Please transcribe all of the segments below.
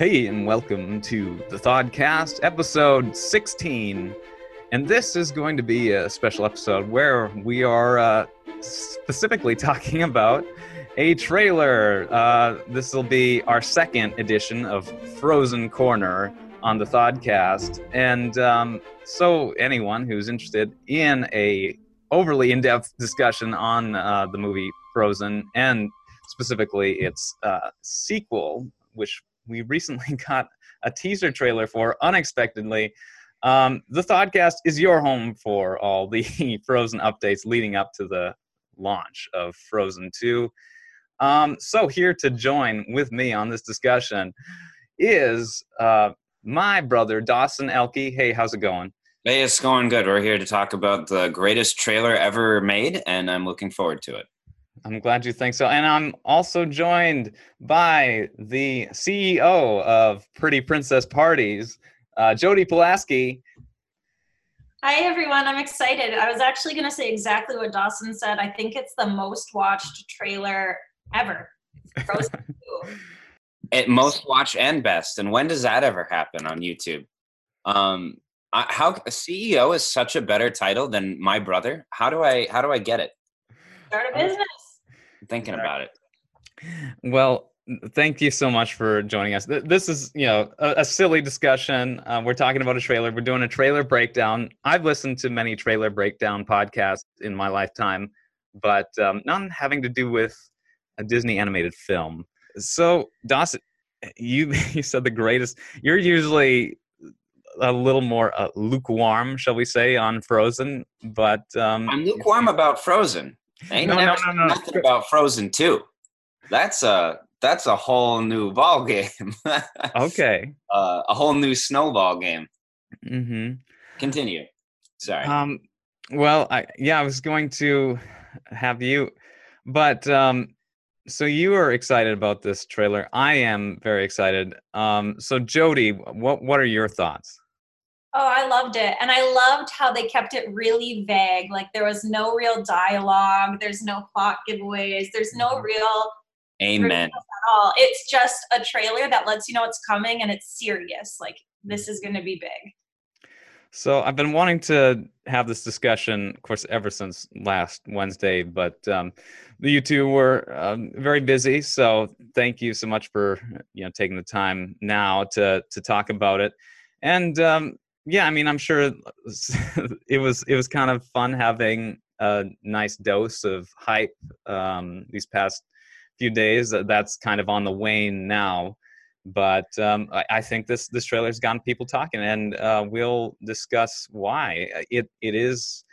Hey, and welcome to the Thodcast, episode 16. And this is going to be a special episode where we are uh, specifically talking about a trailer. Uh, this will be our second edition of Frozen Corner on the Thodcast. And um, so, anyone who's interested in a overly in-depth discussion on uh, the movie Frozen and specifically its uh, sequel, which we recently got a teaser trailer for unexpectedly. Um, the Thodcast is your home for all the Frozen updates leading up to the launch of Frozen 2. Um, so, here to join with me on this discussion is uh, my brother, Dawson Elke. Hey, how's it going? Hey, it's going good. We're here to talk about the greatest trailer ever made, and I'm looking forward to it. I'm glad you think so. And I'm also joined by the CEO of Pretty Princess Parties, uh, Jody Pulaski. Hi, everyone. I'm excited. I was actually going to say exactly what Dawson said. I think it's the most watched trailer ever. Frozen It most watched and best. And when does that ever happen on YouTube? Um, I, how CEO is such a better title than my brother. How do I how do I get it? Start a business. I'm thinking about it. Well, thank you so much for joining us. This is, you know, a, a silly discussion. Uh, we're talking about a trailer. We're doing a trailer breakdown. I've listened to many trailer breakdown podcasts in my lifetime, but um, none having to do with a Disney animated film. So, Dawson, you you said the greatest. You're usually a little more uh, lukewarm, shall we say, on Frozen, but um, I'm lukewarm about Frozen. I ain't No, no, never no, no. nothing about Frozen 2. That's a that's a whole new ball game. okay. uh, a whole new snowball game. Mm-hmm. Continue. Sorry. Um, well, I yeah, I was going to have you, but um, so you are excited about this trailer. I am very excited. Um, so Jody, what what are your thoughts? Oh, I loved it. And I loved how they kept it really vague. Like there was no real dialogue, there's no plot giveaways, there's no Mhm. real Amen. at all. It's just a trailer that lets you know it's coming and it's serious. Like this is going to be big. So I've been wanting to have this discussion, of course, ever since last Wednesday, but um, you two were um, very busy. So thank you so much for you know taking the time now to to talk about it. And um, yeah, I mean, I'm sure it was it was kind of fun having a nice dose of hype um, these past few days. That's kind of on the wane now but um, I, I think this this trailer's gotten people talking, and uh, we'll discuss why. It it is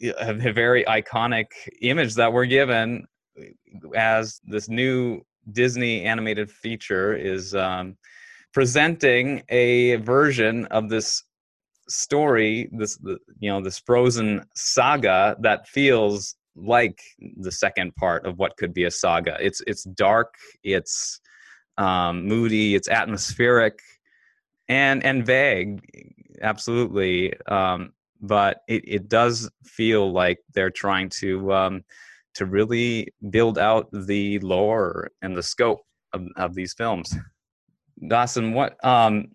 a very iconic image that we're given as this new Disney animated feature is um, presenting a version of this story, this you know this Frozen saga that feels like the second part of what could be a saga. It's it's dark. It's um, moody, it's atmospheric, and and vague, absolutely. Um, but it, it does feel like they're trying to um, to really build out the lore and the scope of, of these films. Dawson, what um,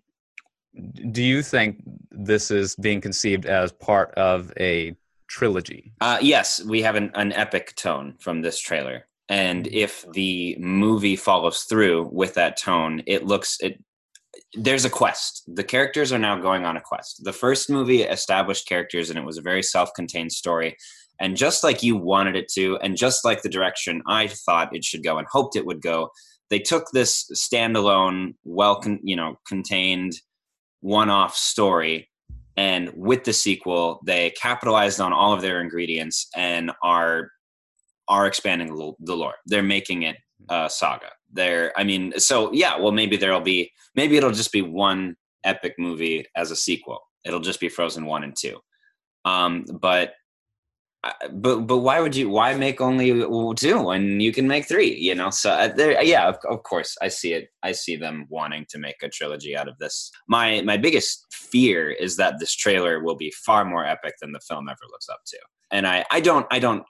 do you think this is being conceived as part of a trilogy? Uh, yes, we have an, an epic tone from this trailer. And if the movie follows through with that tone, it looks it there's a quest. The characters are now going on a quest. The first movie established characters and it was a very self-contained story. And just like you wanted it to, and just like the direction I thought it should go and hoped it would go, they took this standalone, well, con- you know, contained, one-off story, and with the sequel, they capitalized on all of their ingredients and are are expanding the the lore. They're making it a saga. They're, I mean, so yeah. Well, maybe there'll be, maybe it'll just be one epic movie as a sequel. It'll just be Frozen one and two. Um, but but but why would you why make only two when you can make three you know? So uh, there yeah of, of course i see it i see them wanting to make a trilogy out of this. My my biggest fear is that this trailer will be far more epic than the film ever lives up to. And i i don't i don't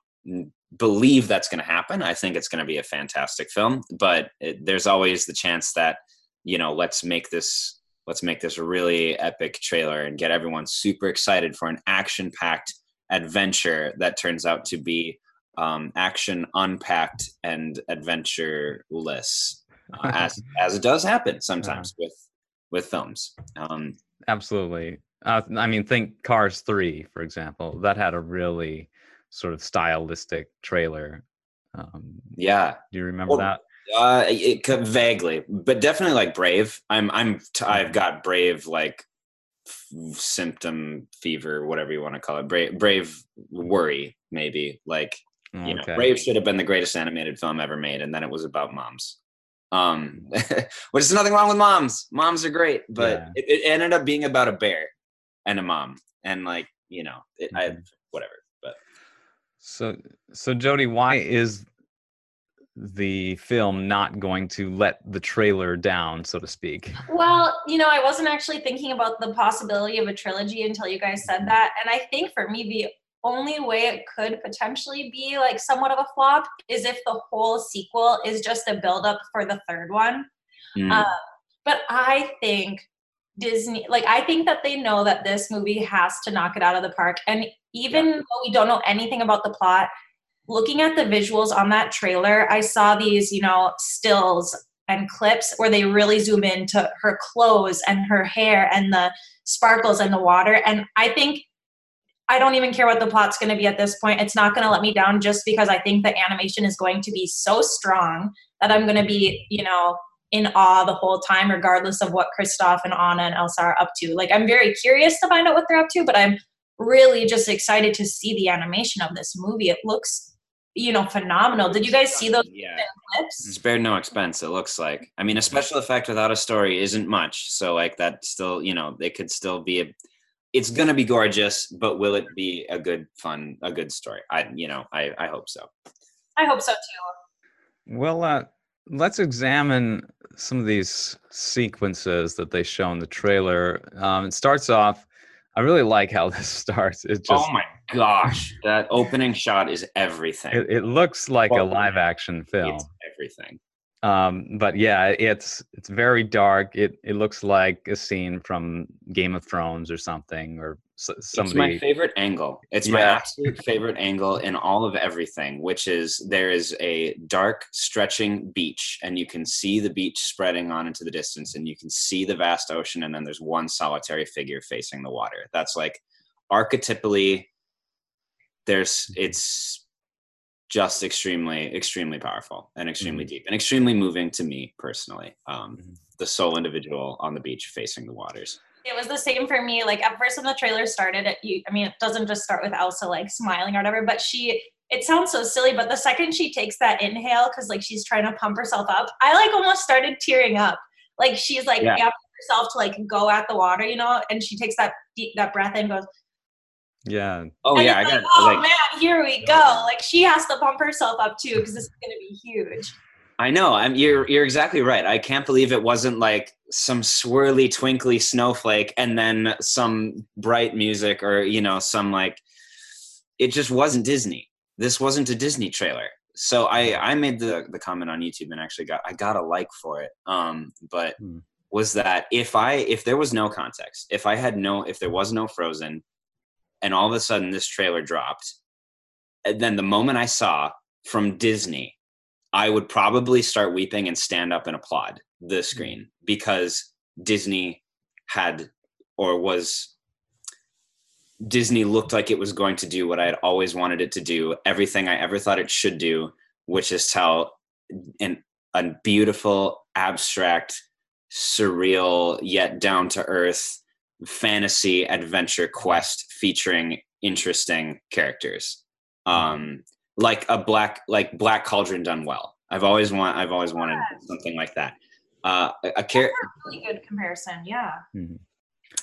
believe that's going to happen. I think it's going to be a fantastic film but it, there's always the chance that you know let's make this let's make this a really epic trailer and get everyone super excited for an action packed adventure that turns out to be um, action unpacked and adventureless uh, as as it does happen sometimes with with films um, Absolutely. Uh, I mean, think Cars 3, for example. That had a really sort of stylistic trailer. Um, yeah do you remember Well, that? uh it, vaguely but definitely like brave i'm i'm t- i've got brave like symptom fever whatever you want to call it brave brave worry maybe like you know Okay. brave should have been the greatest animated film ever made and then it was about moms um which is nothing wrong with moms moms are great but Yeah. it, it ended up being about a bear and a mom and like you know it, i Mhm. whatever but So, so Jody, why is the film not going to let the trailer down, so to speak? Well, you know, I wasn't actually thinking about the possibility of a trilogy until you guys said that. And I think for me, the only way it could potentially be like somewhat of a flop is if the whole sequel is just a buildup for the third one. mm, Uh, but I think Disney, like, I think that they know that this movie has to knock it out of the park. And even though we don't know anything about the plot, looking at the visuals on that trailer, I saw these, you know, stills and clips where they really zoom into her clothes and her hair and the sparkles and the water. And I think I don't even care what the plot's going to be at this point. It's not going to let me down just because I think the animation is going to be so strong that I'm going to be, you know, in awe the whole time, regardless of what Kristoff and Anna and Elsa are up to. Like, I'm very curious to find out what they're up to, but I'm really just excited to see the animation of this movie. It looks, you know, phenomenal. Did you guys see those yeah clips? spared no expense it looks like i mean a special effect without a story isn't much so like that still you know it could still be a it's gonna be gorgeous but will it be a good fun a good story i you know i i hope so I hope so too. Well, uh, let's examine some of these sequences that they show in the trailer. Um, it starts off. I really like how this starts. It oh just oh my gosh that opening shot is everything it, it looks like a live action film. it's everything um but yeah it's it's very dark. It it looks like a scene from game of thrones or something or s- it's my favorite angle. It's my absolute favorite angle in all of everything which is there is a dark stretching beach and you can see the beach spreading on into the distance and you can see the vast ocean and then there's one solitary figure facing the water. That's like archetypally there's it's just extremely extremely powerful and extremely deep and extremely moving to me personally um Mhm. the sole individual on the beach facing the waters It was the same for me. Like at first when the trailer started, it, you, I mean, it doesn't just start with Elsa like smiling or whatever, but she, it sounds so silly, but the second she takes that inhale, cause like she's trying to pump herself up, I like almost started tearing up. Like she's like Yeah. yapping herself to like go at the water, you know, and she takes that deep, that breath in, goes, yeah oh and yeah i it's got like, oh like man, here we go. Like she has to pump herself up too, because this is gonna be huge. I know. I'm you're you're exactly right. I can't believe it wasn't like some swirly twinkly snowflake and then some bright music or you know some like it just wasn't Disney. This wasn't a Disney trailer. So I I made the the comment on YouTube and actually got I got a like for it. Um but Hmm. was that if I if there was no context, if I had no if there was no Frozen and all of a sudden this trailer dropped. And then the moment I saw from Disney I would probably start weeping and stand up and applaud the mm. screen because Disney had or was Disney looked like it was going to do what I had always wanted it to do, everything I ever thought it should do, which is tell an a beautiful, abstract, surreal yet down to earth fantasy adventure quest featuring interesting characters. Um like a black like black cauldron done well i've always want i've always wanted something like that uh a, a char- Really good comparison. Yeah. Mhm.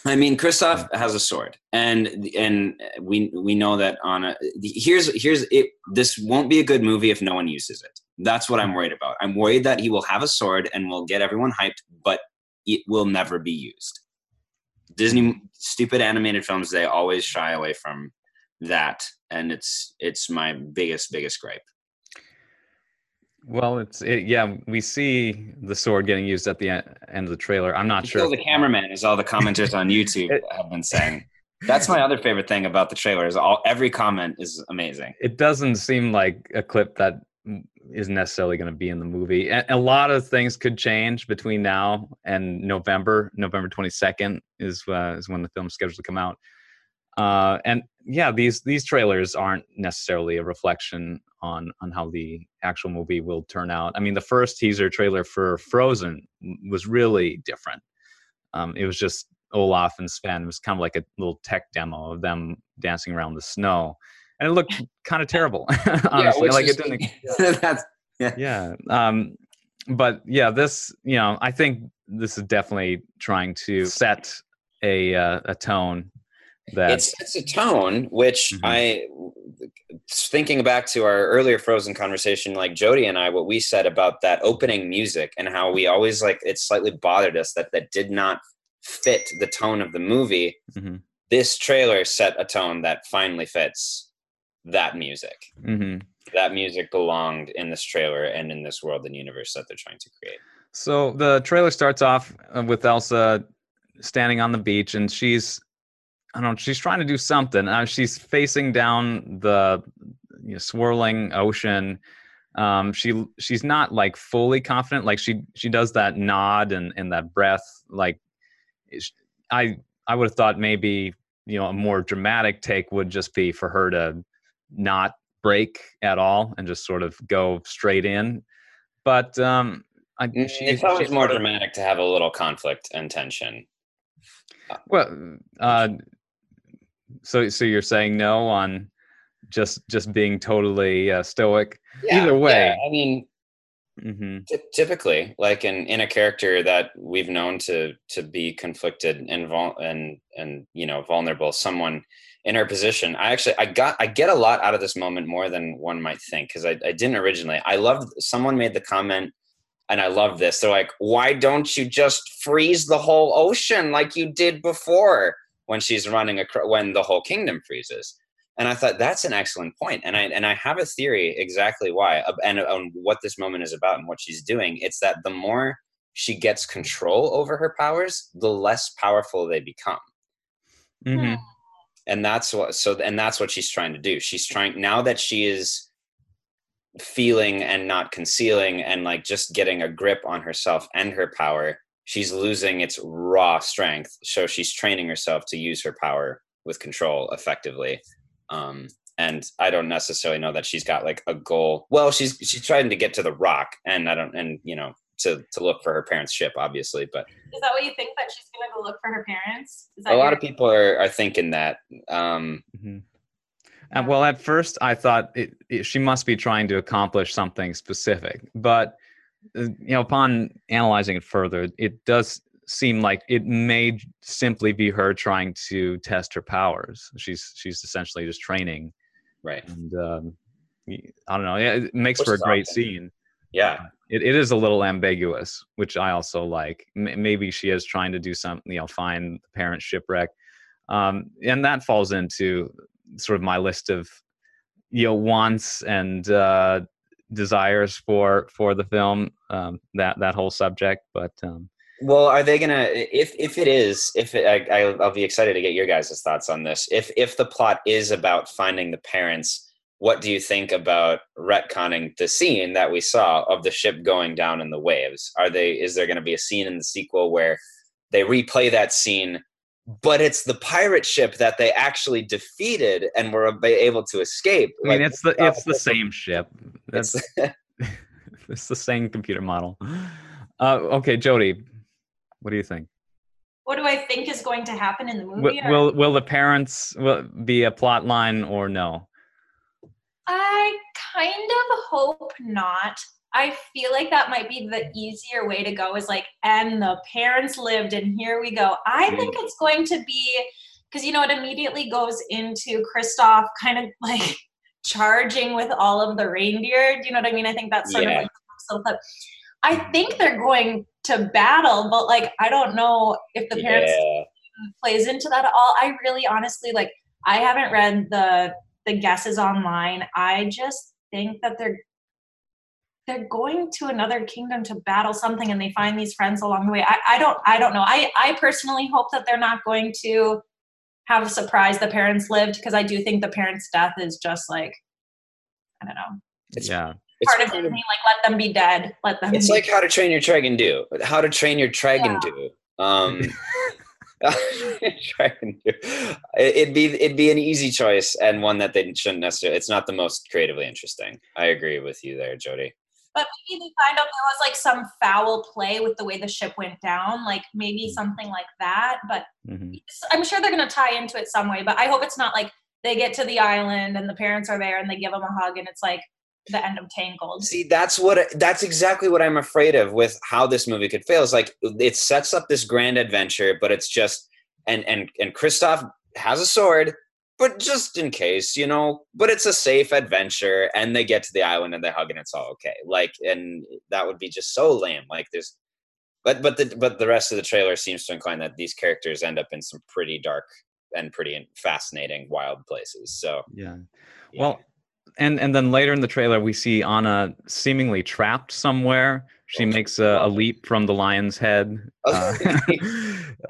i mean Kristoff has a sword and and we we know that on a here's here's it this won't be a good movie if no one uses it that's what i'm worried about i'm worried that he will have a sword and will get everyone hyped but it will never be used disney stupid animated films they always shy away from that and it's it's my biggest biggest gripe Well, it's it, yeah. We see the sword getting used at the end of the trailer. I'm not You sure. the cameraman, is all the commenters on YouTube have been saying. That's my other favorite thing about the trailer is all every comment is amazing. It doesn't seem like a clip that is necessarily going to be in the movie. A, a lot of things could change between now and November. November 22nd is uh, is when the film's scheduled to come out. Uh, and yeah, these these trailers aren't necessarily a reflection on on how the actual movie will turn out. I mean, the first teaser trailer for Frozen was really different. Um, it was just Olaf and Sven. It was kind of like a little tech demo of them dancing around the snow, and it looked kind of terrible. honestly, which like it didn't. that's Yeah. Um, but yeah, this you know, I think this is definitely trying to set a uh, a tone that it sets a tone which Mhm. i thinking back to our earlier frozen conversation like jody and i what we said about that opening music and how we always like it slightly bothered us that that did not fit the tone of the movie Mhm. this trailer set a tone that finally fits that music Mhm. that music belonged in this trailer and in this world and universe that they're trying to create So the trailer starts off uh, with Elsa standing on the beach, and she's, I don't know, she's trying to do something. Uh, she's facing down the you know, swirling ocean. Um, she she's not like fully confident. Like she she does that nod and and that breath. Like I I would have thought maybe you know a more dramatic take would just be for her to not break at all and just sort of go straight in. But um, I, Mm, she- it's always more of- dramatic to have a little conflict and tension Well, uh, so so you're saying no on just just being totally uh, stoic. Either way. yeah, i mean mm-hmm. Ty- typically like in in a character that we've known to to be conflicted and vul- and and you know vulnerable someone in her position. I actually i got i get a lot out of this moment more than one might think because I, I didn't originally. I loved someone made the comment and i love this. They're like why don't you just freeze the whole ocean like you did before when she's running across when the whole kingdom freezes? And I thought that's an excellent point, and I and I have a theory exactly why, and on what this moment is about and what she's doing. It's that the more she gets control over her powers, the less powerful they become, hmm and that's what. So, and that's what she's trying to do. She's trying now that she is feeling and not concealing, and like just getting a grip on herself and her power. She's losing its raw strength, so she's training herself to use her power with control effectively um and i don't necessarily know that she's got like a goal well she's she's trying to get to the rock and i don't and you know to to look for her parents ship obviously but Is that what you think that she's gonna go look for her parents? Is that a lot of people are are thinking that um hmm And well, at first I thought it, it, she must be trying to accomplish something specific, but uh, you know, upon analyzing it further, it does seem like it may simply be her trying to test her powers. She's she's essentially just training, right and um, y- I don't know. Yeah, it makes Which for a great awesome. scene. yeah it, it is a little ambiguous, which I also like. M- maybe she is trying to do something, you know, find the parent shipwreck, um, and that falls into sort of my list of you know wants and uh, desires for for the film. Um, that that whole subject, but um, well are they gonna if if it is if it, I, I i'll be excited to get your guys' thoughts on this if if the plot is about finding the parents what do you think about retconning the scene that we saw of the ship going down in the waves are they is there going to be a scene in the sequel where they replay that scene but it's the pirate ship that they actually defeated and were able to escape I mean, Like, it's the it's the same ship. it's- That's it's the same computer model. Uh, okay, Jody, what do you think? What do I think is going to happen in the Will, movie? or- will will the parents will be a plot line or no? I kind of hope not. I feel like that might be the easier way to go is like, and the parents lived, and here we go. I think it's going to be because you know it immediately goes into Kristoff kind of like charging with all of the reindeer. Do you know what I mean? I think that's sort Yeah. of like so. I think they're going to battle, but like I don't know if the parents yeah. plays into that at all. I really honestly like I haven't read the the guesses online. I just think that they're they're going to another kingdom to battle something and they find these friends along the way. I, I don't I don't know. I, I personally hope that they're not going to have a surprise the parents lived because I do think the parents' death is just like I don't know. It's, yeah. it's Part of kind Disney, like let them be dead. Let them It's be like how to train your dragon do. How to train your dragon do. Um do. It'd be it'd be an easy choice and one that they shouldn't necessarily it's not the most creatively interesting. I agree with you there, Jody. But maybe they find out there was like some foul play with the way the ship went down, like maybe something like that. But Mhm. I'm sure they're going to tie into it some way. But I hope it's not like they get to the island and the parents are there and they give them a hug and it's like the end of Tangled. See, that's what that's exactly what I'm afraid of with how this movie could fail. Is like it sets up this grand adventure, but it's just and and and Kristoff has a sword, but just in case, you know. But it's a safe adventure, and they get to the island and they hug, and it's all okay. Like, and that would be just so lame. Like, there's, but but the but the rest of the trailer seems to incline that these characters end up in some pretty dark and pretty fascinating wild places. So Yeah. yeah. Well, and and then later in the trailer we see Anna seemingly trapped somewhere. She Oh, makes a, a leap from the lion's head. Uh,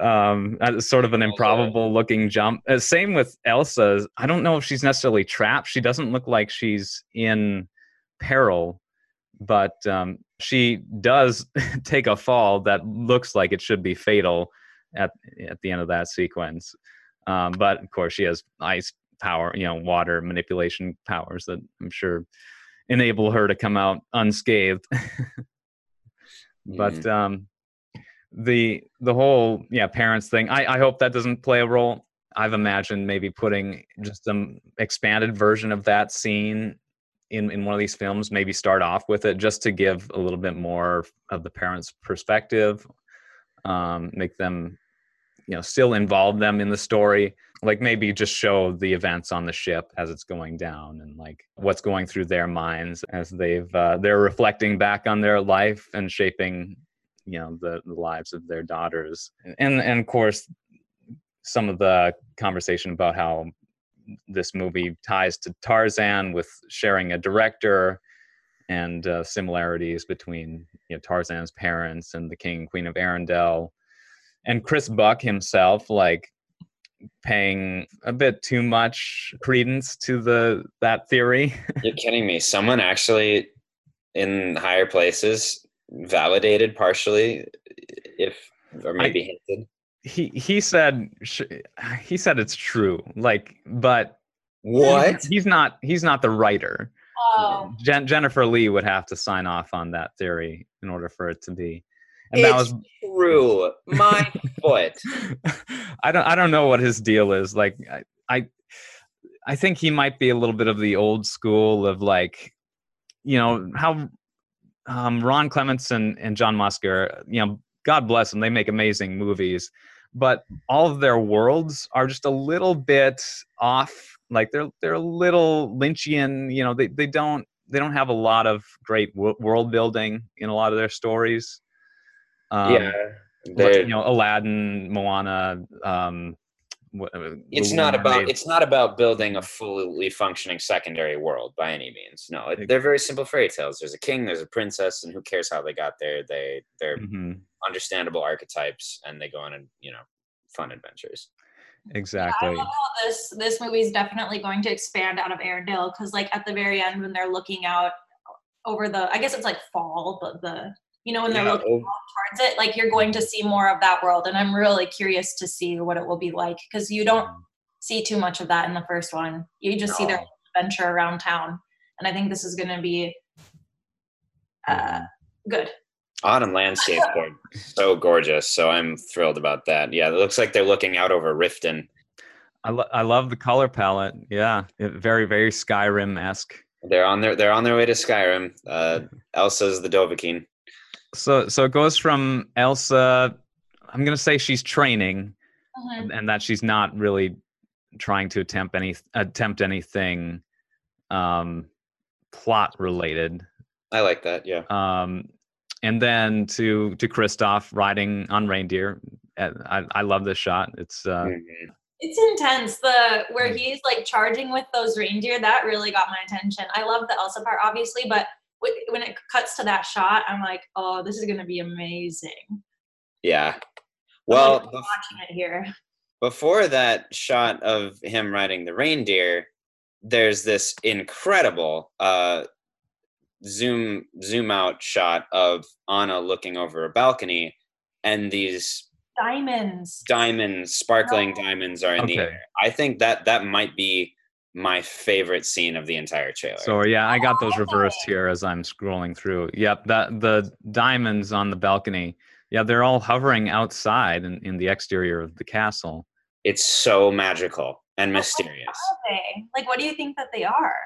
um, sort of an Oh, improbable looking jump. Uh, same with Elsa. I don't know if she's necessarily trapped. She doesn't look like she's in peril, but um, she does take a fall that looks like it should be fatal at at the end of that sequence. Um, but of course, she has ice power, you know, water manipulation powers that I'm sure enable her to come out unscathed. but um, the the whole yeah parents thing, I, I hope that doesn't play a role. I've imagined maybe putting just an expanded version of that scene in in one of these films. Maybe start off with it just to give a little bit more of the parents' perspective, um, make them you know still involve them in the story like maybe just show the events on the ship as it's going down and like what's going through their minds as they've uh, they're reflecting back on their life and shaping you know the, the lives of their daughters. And and of course some of the conversation about how this movie ties to Tarzan with sharing a director and uh, similarities between you know Tarzan's parents and the King and Queen of Arendelle and Chris Buck himself like paying a bit too much credence to the that theory. You're kidding me. Someone actually in higher places validated partially, if or maybe hinted. he he said sh- he said it's true. Like, but What? he's not he's not the writer. Oh, Jen- Jennifer Lee would have to sign off on that theory in order for it to be. And that It's was true. My foot. I don't I don't know what his deal is. Like I, I I think he might be a little bit of the old school of like, you know, how um, Ron Clements and, and John Musker, you know, God bless them, they make amazing movies, but all of their worlds are just a little bit off. Like they're they're a little Lynchian. You know, they they don't they don't have a lot of great w- world building in a lot of their stories. Um, yeah. they're- you know aladdin moana um uh, it's Little not about Mermaid. it's not about building a fully functioning secondary world by any means. No, it, they're very simple fairy tales. There's a king, there's a princess, and who cares how they got there? They they're Mhm, understandable archetypes, and they go on and you know fun adventures. I exactly love how this this movie is definitely going to expand out of Arendelle because like at the very end when they're looking out over the I guess it's like fall, but the you know when they're Yeah, looking oh, towards it, like you're going to see more of that world, and I'm really curious to see what it will be like because you don't see too much of that in the first one. You just see their adventure around town, and I think this is going to be uh, good. autumn landscape so gorgeous. So I'm thrilled about that. Yeah, it looks like they're looking out over Riften. I, lo- I love the color palette yeah it, very very skyrim-esque They're on their they're on their way to Skyrim. Uh, Elsa's the Dovahkiin. So so it goes from elsa i'm gonna say she's training Mhm. and that she's not really trying to attempt any attempt anything um plot related I like that. Yeah. um, and then to to Kristoff riding on reindeer. Uh, I, I love this shot. It's uh, Mhm. It's intense. The where he's like charging with those reindeer that really got my attention. I love the Elsa part, obviously, but wh- when it cuts to that shot, I'm like, oh, this is gonna be amazing. Yeah. I'm Well, watching it here. before that shot of him riding the reindeer, there's this incredible uh, zoom zoom out shot of Anna looking over a balcony, and these Diamonds. diamonds, sparkling diamonds, are in the air. I think that that might be my favorite scene of the entire trailer. So yeah, I got those reversed here as I'm scrolling through. Yep, that the diamonds on the balcony. Yeah, they're all hovering outside in, in the exterior of the castle. it's so magical and mysterious. Are they? Like, what do you think that they are?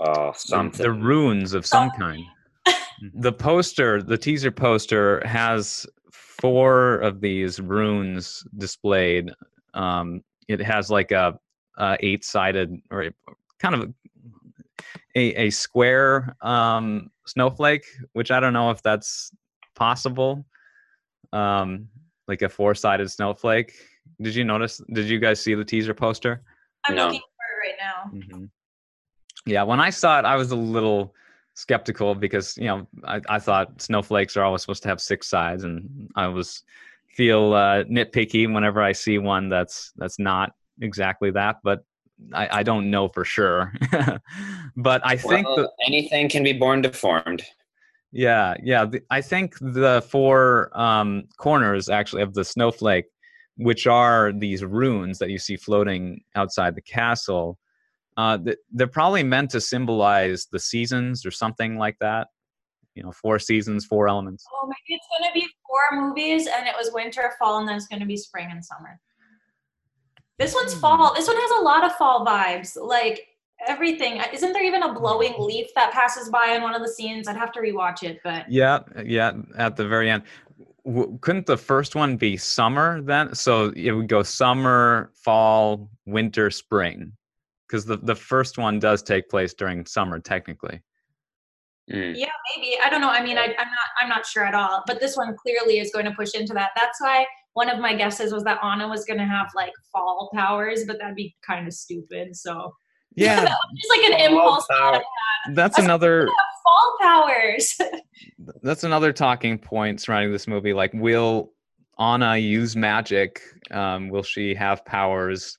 Oh, something. they're runes of some kind. the poster, the teaser poster, has four of these runes displayed. Um, it has like a, a eight-sided or kind of a, a square um, snowflake, which I don't know if that's possible. Um, like a four-sided snowflake. Did you notice? Did you guys see the teaser poster? I'm No. looking for it right now. hmm Yeah, when I saw it, I was a little skeptical because you know I, I thought snowflakes are always supposed to have six sides, and I was feel uh, nitpicky whenever I see one that's that's not exactly that. But I, I don't know for sure. but I think Well, the, anything can be born deformed. yeah, yeah. The, I think the four um, corners actually of the snowflake, which are these runes that you see floating outside the castle, uh, they're probably meant to symbolize the seasons or something like that. You know, four seasons, four elements. Oh, maybe it's gonna be four movies, and it was winter, fall, and then it's gonna be spring and summer. This one's Hmm. fall. This one has a lot of fall vibes. Like everything. Isn't there even a blowing leaf that passes by in one of the scenes? I'd have to rewatch it, but Yeah, yeah. At the very end, w- couldn't the first one be summer then? So it would go summer, fall, winter, spring, because the the first one does take place during summer technically. Mm. maybe I don't know. I mean, I, I'm not. I'm not sure at all. But this one clearly is going to push into that. That's why one of my guesses was that Anna was going to have like fall powers, but that'd be kind of stupid. So Yeah, just like an impulse. power. thought, that's That's- another Fall powers. that's another talking point surrounding this movie. Like, will Anna use magic? Um, will she have powers?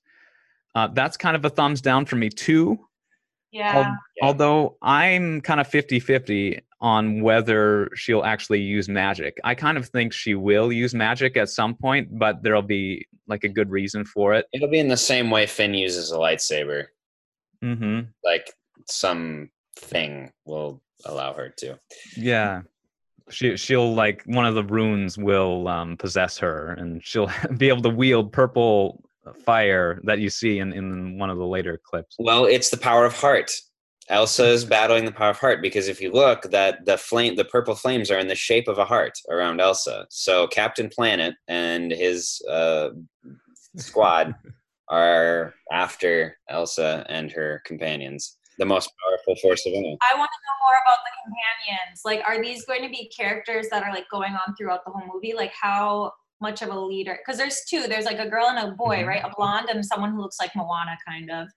Uh, that's kind of a thumbs down for me too. Yeah. Al- Although I'm kind of 50 50 on whether she'll actually use magic. I kind of think she will use magic at some point, but there'll be like a good reason for it. It'll be in the same way Finn uses a lightsaber. hmm Like some thing will allow her to. Yeah. She she'll like one of the runes will um, possess her, and she'll be able to wield purple fire that you see in in one of the later clips. Well, it's the power of heart. Elsa is battling the power of heart because if you look, that the flame, the purple flames are in the shape of a heart around Elsa. So Captain Planet and his uh, squad are after Elsa and her companions, the most powerful force of all. I want to know more about the companions. Like, are these going to be characters that are like going on throughout the whole movie? Like, how much of a leader? Because there's two. There's like a girl and a boy, Mhm. right? A blonde and someone who looks like Moana, kind of.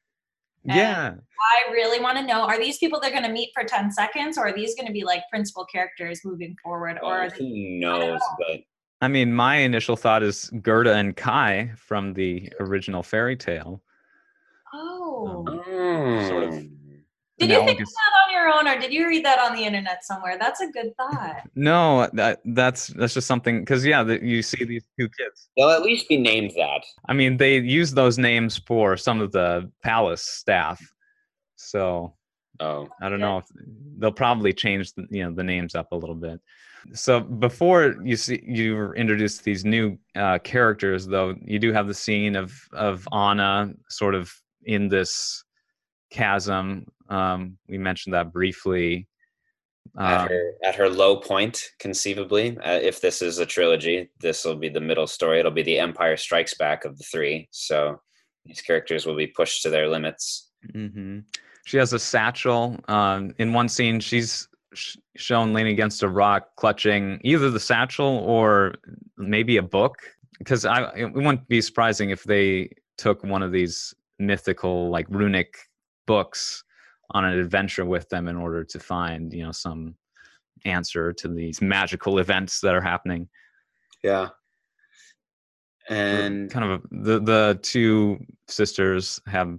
And Yeah. I really want to know: Are these people they're going to meet for ten seconds, or are these going to be like principal characters moving forward? Or Oh, they, who knows? But I mean, my initial thought is Gerda and Kai from the original fairy tale. oh, um, Sort of. Did you think of that on your own, or did you read that on the internet somewhere? That's a good thought. No, that that's that's just something because yeah, that you see these two kids. they'll at least be named that. I mean, they use those names for some of the palace staff, so Oh, I don't Yeah. know if they'll probably change the, you know the names up a little bit. So before you see you were introduced these new uh, characters, though, you do have the scene of of Anna sort of in this chasm. Um, we mentioned that briefly. at Um, her at her low point, conceivably. Uh, if this is a trilogy, this will be the middle story. It'll be the Empire Strikes Back of the three. So these characters will be pushed to their limits. hmm She has a satchel. Um, in one scene, she's sh- shown leaning against a rock, clutching either the satchel or maybe a book. Because I, it wouldn't be surprising if they took one of these mythical, like runic books on an adventure with them in order to find you know some answer to these magical events that are happening. Yeah. And kind of a, the the two sisters have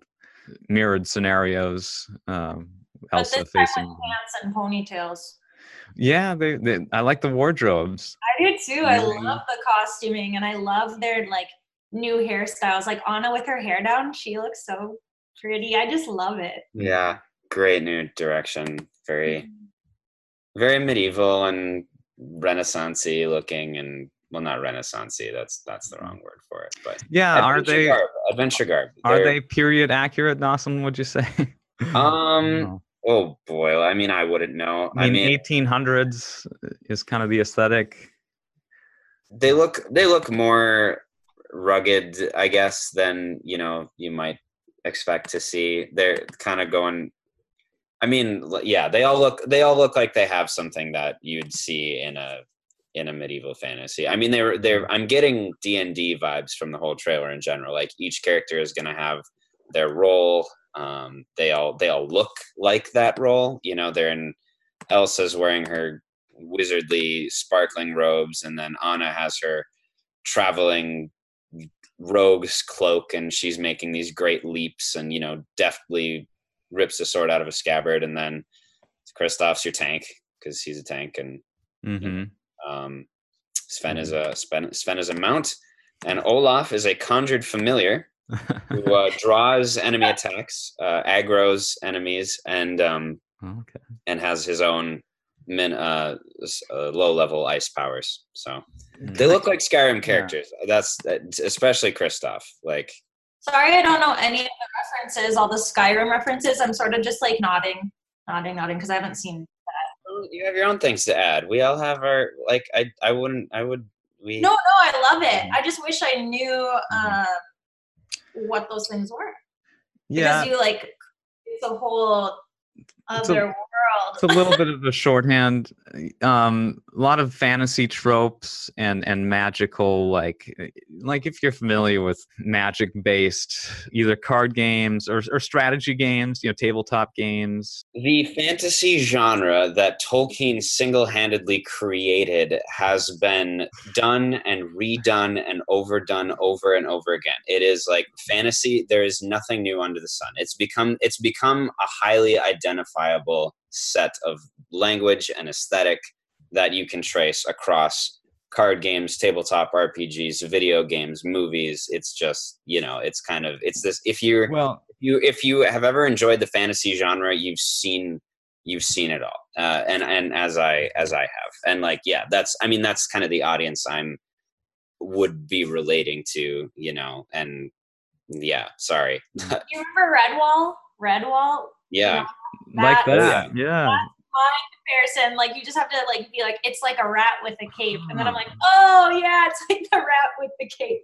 mirrored scenarios. Um, But Elsa this time facing. with pants and ponytails. Yeah, they, they. I like the wardrobes. I do too. I love the costuming and I love their like new hairstyles. Like Anna with her hair down, she looks so pretty. I just love it. yeah, great new direction. Very, very medieval and renaissancey looking, and well, not renaissancey. That's that's the wrong word for it. But Yeah, are they garb, adventure garb? are They're- they period accurate, Dawson? Would you say? Um, Oh boy, I mean, I wouldn't know. I mean, 1800s is kind of the aesthetic. they look they look more rugged i guess than you know you might expect to see. They're kind of going i mean yeah they all look they all look like they have something that you'd see in a in a medieval fantasy. I mean they're they're i'm getting d&d vibes from the whole trailer in general. Like each character is going to have their role. Um they all they all look like that role. You know they're in elsa's wearing her wizardly sparkling robes and then anna has her traveling rogue's cloak and she's making these great leaps and you know deftly rips a sword out of a scabbard and then Kristoff's your tank because he's a tank and hmm um, Sven is a Sven, Sven is a mount and Olaf is a conjured familiar who uh, draws enemy attacks uh, aggroes enemies and um, okay. and has his own min uh, uh, low level ice powers so they look like Skyrim characters. That's especially Kristoff. Like, Sorry, I don't know any of the references, all the Skyrim references. I'm sort of just like nodding, nodding, nodding because I haven't seen. well, you have your own things to add. We all have our like. I I wouldn't. I would. We No, no, I love it. I just wish I knew uh, what those things were Yeah, because you like it's a whole It's a- other world. it's a little bit of a shorthand. Um, a lot of fantasy tropes and and magical like like if you're familiar with magic based either card games or or strategy games, you know, tabletop games. the fantasy genre that Tolkien single-handedly created has been done and redone and overdone over and over again. It is like fantasy. There is nothing new under the sun. It's become it's become a highly identifiable set of language and aesthetic that you can trace across card games, tabletop RPGs, video games, movies. It's just, you know, it's kind of it's this if you're Well, if you if you have ever enjoyed the fantasy genre, you've seen you've seen it all. Uh, and and as I as I have. And like yeah, that's I mean that's kind of the audience I'm would be relating to, you know, and yeah, sorry. you remember Redwall? Redwall. yeah. Like That- that. my comparison like you just have to like be like it's like a rat with a cape and then i'm Ah. like oh yeah it's like the rat with the cape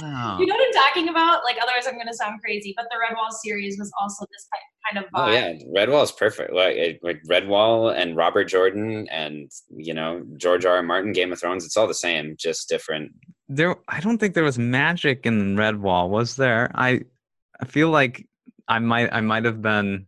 Wow. you know what i'm talking about like otherwise i'm gonna sound crazy but the redwall series was also this kind kind of Oh vibe yeah, Redwall is perfect. Like, it- like Redwall and Robert Jordan and you know George R. R. Martin, Game of Thrones. It's all the same, just different. there i don't think there was magic in redwall was there i i feel like i might i might have been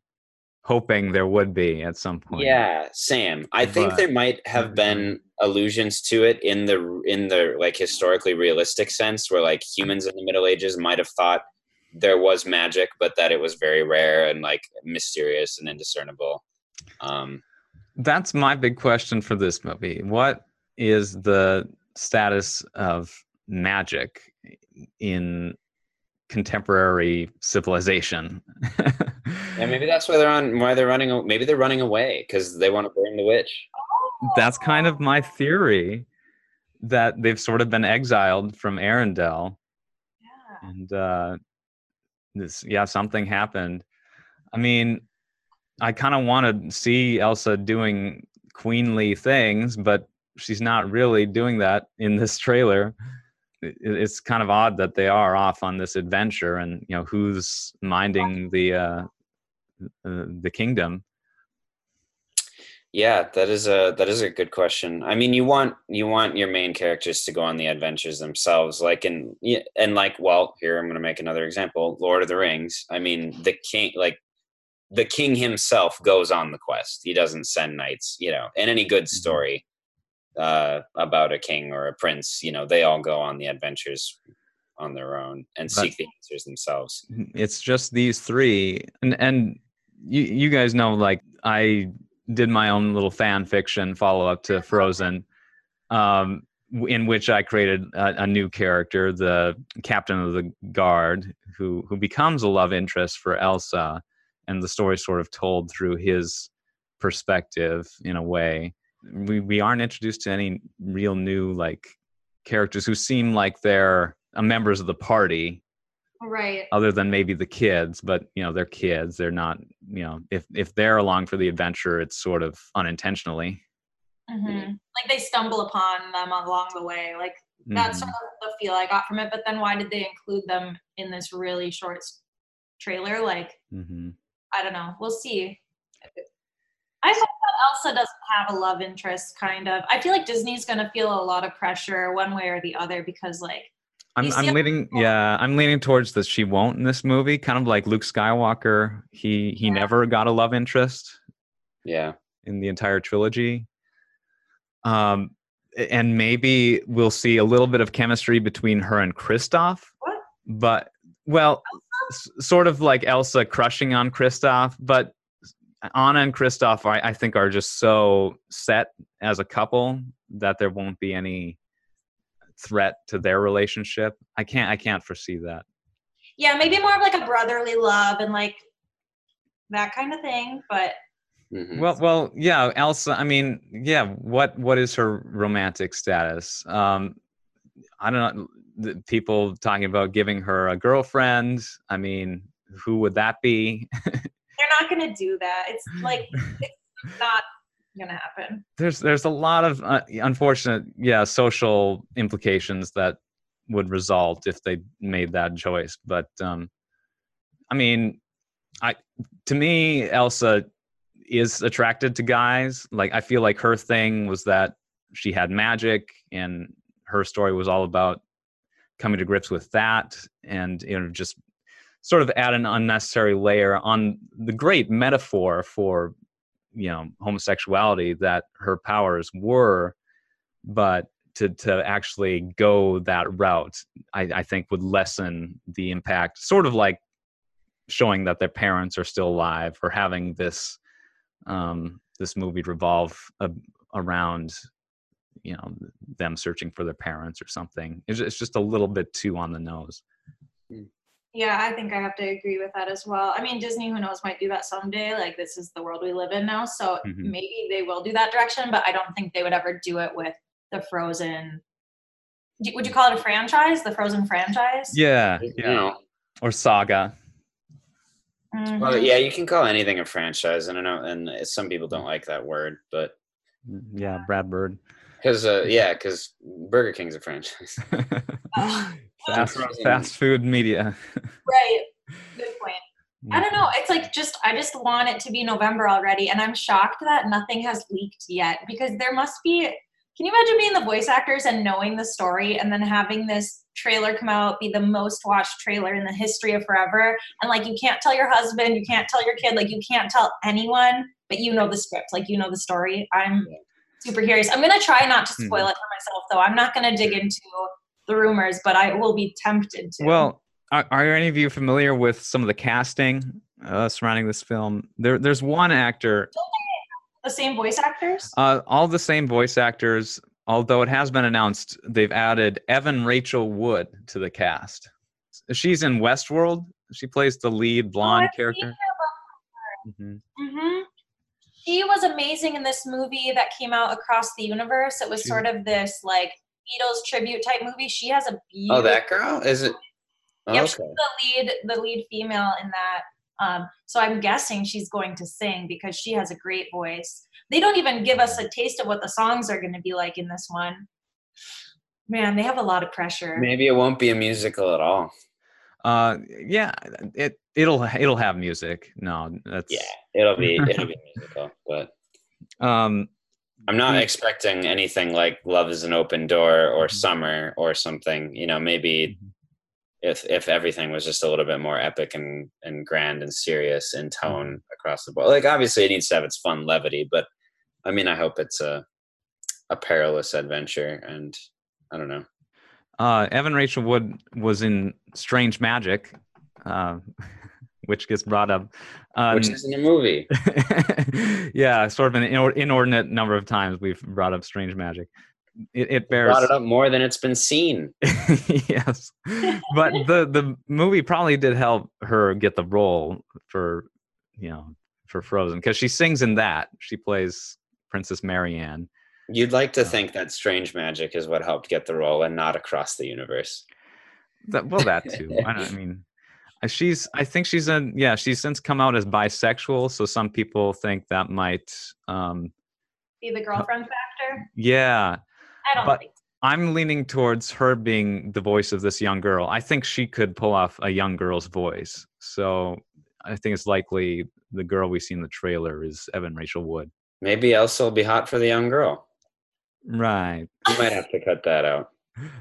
hoping there would be at some point Yeah, Sam. I think there might have been allusions to it in the in the like historically realistic sense, where like humans in the Middle Ages might have thought there was magic, but that it was very rare and like mysterious and indiscernible. Um, that's my big question for this movie what is the status of magic in contemporary civilization yeah, maybe that's why they're on. Why they're running. a- Maybe they're running away because they want to burn the witch. that's kind of my theory that they've sort of been exiled from arendelle yeah. and uh this yeah something happened i mean i kind of want to see elsa doing queenly things but she's not really doing that in this trailer It- it's kind of odd that they are off on this adventure and you know who's minding the uh the kingdom Yeah, that is a that is a good question. I mean, you want you want your main characters to go on the adventures themselves, like in yeah, and like well, here I'm going to make another example. Lord of the Rings. I mean, the king like the king himself goes on the quest. He doesn't send knights, you know. In any good story uh, about a king or a prince, you know, they all go on the adventures on their own and But- seek the answers themselves. it's just these three and and you you guys know like i did my own little fan fiction follow up to frozen um in which i created a, a new character the captain of the guard who who becomes a love interest for elsa and the story sort of told through his perspective in a way we we aren't introduced to any real new like characters who seem like they're uh, members of the party Right. other than maybe the kids but you know they're kids they're not you know if if they're along for the adventure it's sort of unintentionally hmm Like they stumble upon them along the way. Like that's Mhm. sort of the feel I got from it. But then why did they include them in this really short trailer? Like Mhm. I don't know. We'll see. I hope that Elsa doesn't have a love interest. Kind of. I feel like Disney's gonna feel a lot of pressure one way or the other because like I'm, I'm a- leaning yeah i'm leaning towards that she won't in this movie kind of like luke skywalker he he Yeah. never got a love interest Yeah. in the entire trilogy um and maybe we'll see a little bit of chemistry between her and Kristoff. What? But well, s- sort of like Elsa crushing on Kristoff, but Anna and Kristoff, I, I think, are just so set as a couple that there won't be any threat to their relationship. I can't, I can't foresee that. yeah, maybe more of like a brotherly love and like that kind of thing. But Mhm. Well, well, yeah, Elsa. I mean, yeah. What what is her romantic status? Um, I don't know. The people talking about giving her a girlfriend. I mean, who would that be? they're not gonna do that. It's like it's not gonna happen. there's there's a lot of uh, unfortunate, yeah, social implications that would result if they made that choice. But um, I mean, I to me, Elsa is attracted to guys. Like I feel like her thing was that she had magic, and her story was all about coming to grips with that, and you know just sort of add an unnecessary layer on the great metaphor for you know homosexuality that her powers were but to to actually go that route I, I think would lessen the impact sort of like showing that their parents are still alive or having this um this movie revolve a, around you know them searching for their parents or something. It's, it's just a little bit too on the nose Yeah, I think I have to agree with that as well. I mean, Disney, who knows, might do that someday. Like, this is the world we live in now. So Mhm. maybe they will do that direction, but I don't think they would ever do it with the Frozen. Would you call it a franchise? The Frozen franchise? yeah yeah know, or saga Mhm. Well, yeah, you can call anything a franchise. I don't know, and some people don't like that word, but yeah brad bird because uh, yeah, because Burger King's a franchise. fast, fast food media Right. Good point. I don't know. It's like just I just want it to be November already, and I'm shocked that nothing has leaked yet because there must be. Can you imagine being the voice actors and knowing the story, and then having this trailer come out be the most watched trailer in the history of forever, and like you can't tell your husband, you can't tell your kid, like you can't tell anyone, but you know the script, like you know the story. I'm super curious. I'm gonna try not to spoil mm-hmm. it for myself, though. I'm not gonna dig into the rumors, but I will be tempted to. Well, are, are any of you familiar with some of the casting uh, surrounding this film? There, there's one actor, the same voice actors. uh, all the same voice actors. Although it has been announced, they've added Evan Rachel Wood to the cast. She's in Westworld. She plays the lead blonde seen character. Mhm. hmm She was amazing in this movie that came out across the universe. It was She- sort of this like Beatles tribute type movie. She has a beautiful. oh, that girl is it? Oh, Yep, she's the lead, the lead female in that. Um, so I'm guessing she's going to sing because she has a great voice. They don't even give us a taste of what the songs are going to be like in this one. Man, they have a lot of pressure. Maybe it won't be a musical at all. Uh, yeah, it it'll it'll have music. No, that's Yeah, it'll be it'll be a musical, but Um, I'm not Mm. expecting anything like Love is an Open Door or Mhm. Summer or something. You know, maybe if if everything was just a little bit more epic and and grand and serious in Mm-hmm. tone across the board. Like obviously it needs to have its fun levity, but I mean I hope it's a a perilous adventure and I don't know. Uh, Evan Rachel Wood was in Strange Magic, uh, which gets brought up. Um, Which is in a movie. yeah, sort of an inor- inordinate number of times we've brought up Strange Magic. It, it bears. Brought it up more than it's been seen. yes, but the the movie probably did help her get the role for you know for Frozen because she sings in that. She plays Princess Marianne. You'd like to Oh. think that strange magic is what helped get the role and not across the universe. That, well, that too. I, I mean, uh, she's. I think she's in. Yeah, she's since come out as bisexual. So some people think that might. um Be the girlfriend factor. Yeah, I don't But- think. I'm leaning towards her being the voice of this young girl. I think she could pull off a young girl's voice. So I think it's likely the girl we see in the trailer is Evan Rachel Wood. Maybe Elsa will be hot for the young girl. Right. You might have to cut that out.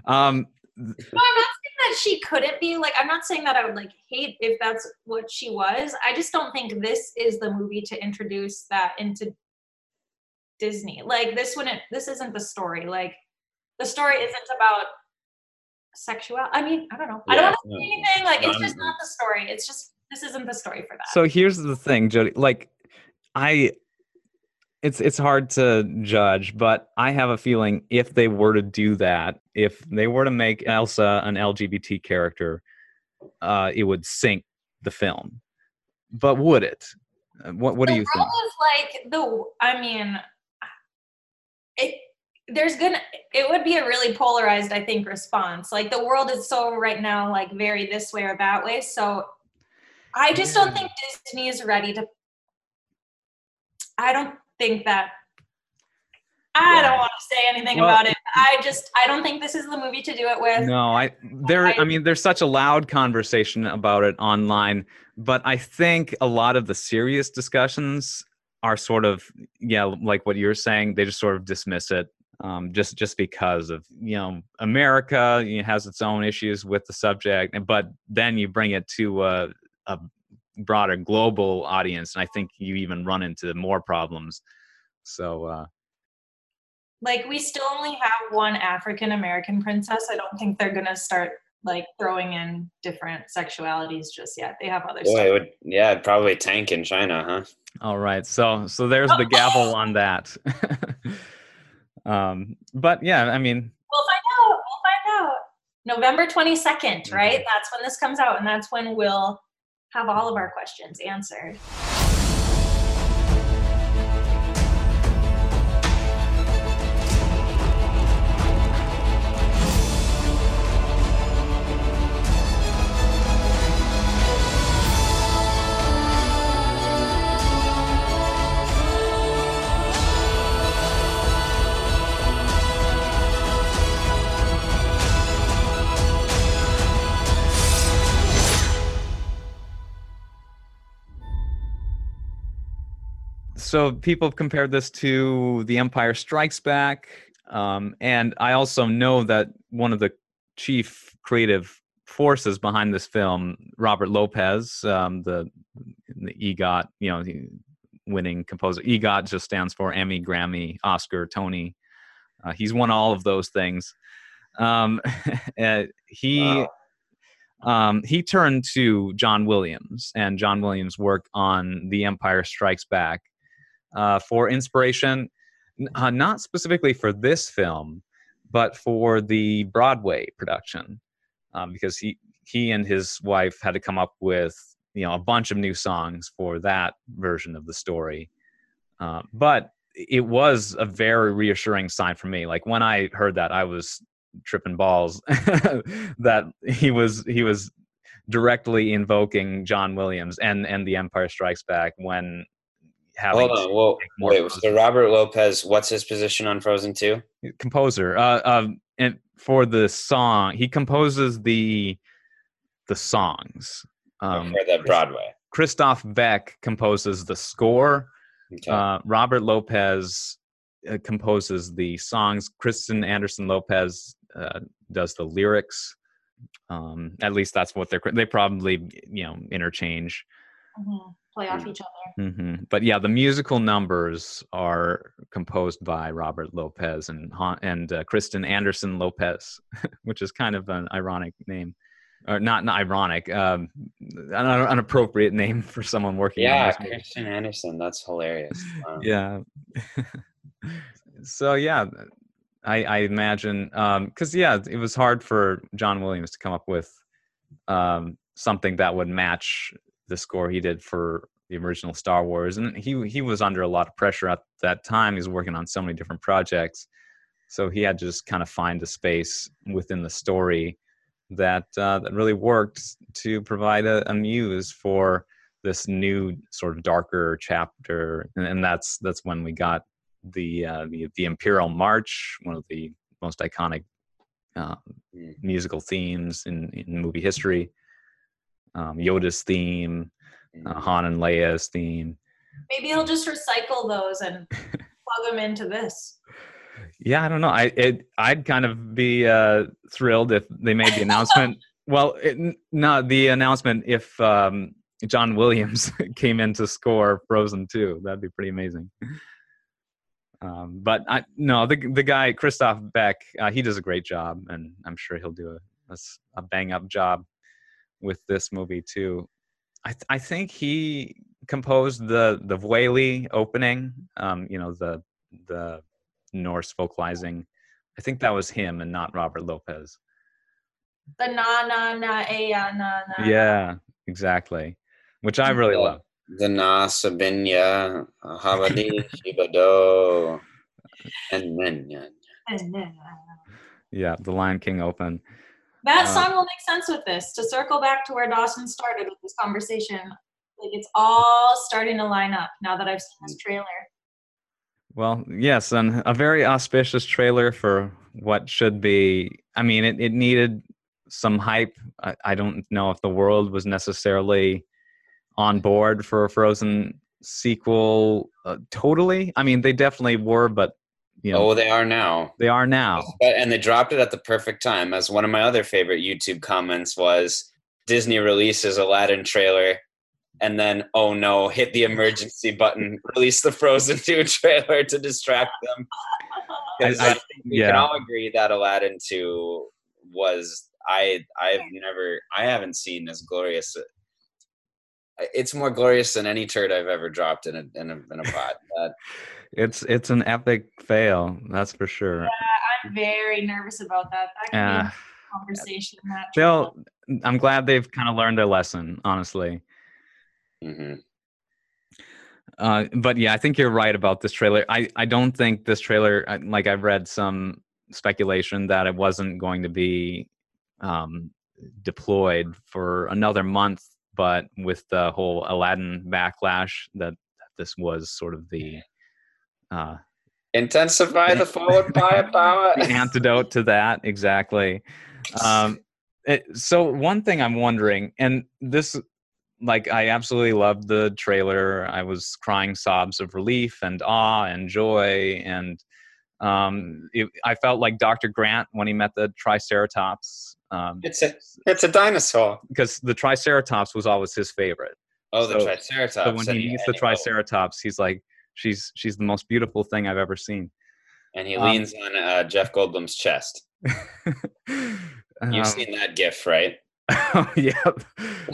Um. No, I'm not saying that she couldn't be. Like, I'm not saying that I would like hate if that's what she was. I just don't think this is the movie to introduce that into Disney. Like, this wouldn't. This isn't the story. Like, the story isn't about sexual. I mean, I don't know. I don't Yeah, want to no. say anything. Like, it's Um, just not the story. It's just this isn't the story for that. So here's the thing, Jody. Like, I, it's it's hard to judge, but I have a feeling if they were to do that, if they were to make Elsa an LGBT character, uh, it would sink the film. But would it? Uh, What What do the you world think? is like the i mean it there's gonna it would be a really polarized i think response like the world is so right now like very this way or that way so i just don't think disney is ready to i don't think that i don't want to say anything Well- about it i just i don't think this is the movie to do it with No, I there. I I- mean, there's such a loud conversation about it online, but I think a lot of the serious discussions are sort of yeah, like what you're saying. They just sort of dismiss it, um, just just because of you know America you know, has its own issues with the subject, but then you bring it to a, a broader global audience, and I think you even run into more problems. So uh, like we still only have one african american princess i don't think they're gonna start like throwing in different sexualities just yet they have other Boy, stuff it would yeah, it'd probably tank in China, huh? All right. So so there's the gavel on that. um but yeah, I mean, We'll find out. We'll find out. November 22nd, Mm-hmm. right? That's when this comes out, and that's when we'll have all of our questions answered. So people have compared this to The Empire Strikes Back. Um, and I also know that one of the chief creative forces behind this film, Robert Lopez, um, the, the EGOT, you know, the winning composer. EGOT just stands for Emmy, Grammy, Oscar, Tony. Uh, he's won all of those things. Um, uh, he Wow. um, he turned to John Williams and John Williams' work on The Empire Strikes Back uh, for inspiration, uh, not specifically for this film, but for the Broadway production, um, because he he and his wife had to come up with you know a bunch of new songs for that version of the story. Uh, but it was a very reassuring sign for me. Like when I heard that, I was tripping balls that he was he was directly invoking John Williams and and The Empire Strikes Back when having Hold on. Well, make more wait. So Robert Lopez, what's his position on Frozen Two? composer uh, um, and for the song he composes the the songs um, for the Broadway. Christoph Beck composes the score Okay. uh, Robert Lopez uh, composes the songs Kristen Anderson Lopez uh, does the lyrics Um, at least that's what they're. They probably you know interchange. Mhm. Play off Mm. each other. hmm But yeah, the musical numbers are composed by Robert Lopez and and uh, Kristen Anderson Lopez, which is kind of an ironic name, or not, not ironic, um, an un- inappropriate name for someone working. on Yeah, this movie. Christian Anderson. That's hilarious. Wow. yeah so yeah i i imagine um because yeah it was hard for john williams to come up with um something that would match the score he did for the original star wars and he he was under a lot of pressure at that time he was working on so many different projects so he had to just kind of find a space within the story that uh, that really worked to provide a, a muse for this new sort of darker chapter and, and that's that's when we got the uh, the the imperial march one of the most iconic uh, Mm. musical themes in, in movie history um, yoda's theme uh, Mm. han and leia's theme. Maybe he'll just recycle those and plug them into this. yeah i don't know. I it, i'd kind of be uh thrilled if they made the announcement. Well it, no the announcement if um john williams came in to score frozen 2 that'd be pretty amazing. Um but i no the the guy christoph beck uh, he does a great job and i'm sure he'll do a a bang up job with this movie too i th- i think he composed the the Vuelie opening um you know the the Norse vocalizing. I think that was him and not Robert Lopez. The na na na eh, a na na. Yeah, exactly. Which I really Yeah. love. The Na Sabinya uh, Havadi Shibado and Menya. And then- uh, Yeah, the Lion King open. That Uh, song will make sense with this. To circle back to where Dawson started with this conversation, like it's all starting to line up now that I've seen this trailer. Well, yes, and a very auspicious trailer for what should be. I mean, it, it needed some hype. I, I don't know if the world was necessarily on board for a Frozen sequel uh, totally. I mean, they definitely were, but you oh, know, Oh, they are now. they are now. And they dropped it at the perfect time. As one of my other favorite YouTube comments was Disney releases Aladdin trailer and then, oh no, hit the emergency button, release the Frozen 2 trailer to distract them. I- I- I think we can all agree that Aladdin 2 was, I, I've never, I haven't seen as glorious. It's more glorious than any turd I've ever dropped in a, in a, in a pot. That, It's it's an epic fail, that's for sure. Yeah, I'm very nervous about that. That could be Uh, a conversation. That they'll. I'm glad they've kind of learned their lesson, honestly. Mm-hmm. Uh, but yeah, I think you're right about this trailer. I, I don't think this trailer, like I've read some speculation that it wasn't going to be um, deployed for another month, but with the whole Aladdin backlash, that, that this was sort of the uh, Intensify the forward firepower. the antidote to that exactly um it, so one thing i'm wondering and this like i absolutely loved the trailer i was crying sobs of relief and awe and joy and um it, i felt like dr grant when he met the triceratops um It's a it's a dinosaur. because the triceratops was always his favorite Oh, the Triceratops. so when he meets the triceratops he's like she's she's the most beautiful thing i've ever seen and he um, leans on uh, Jeff Goldblum's chest. You've Um, seen that GIF, right? oh, yeah,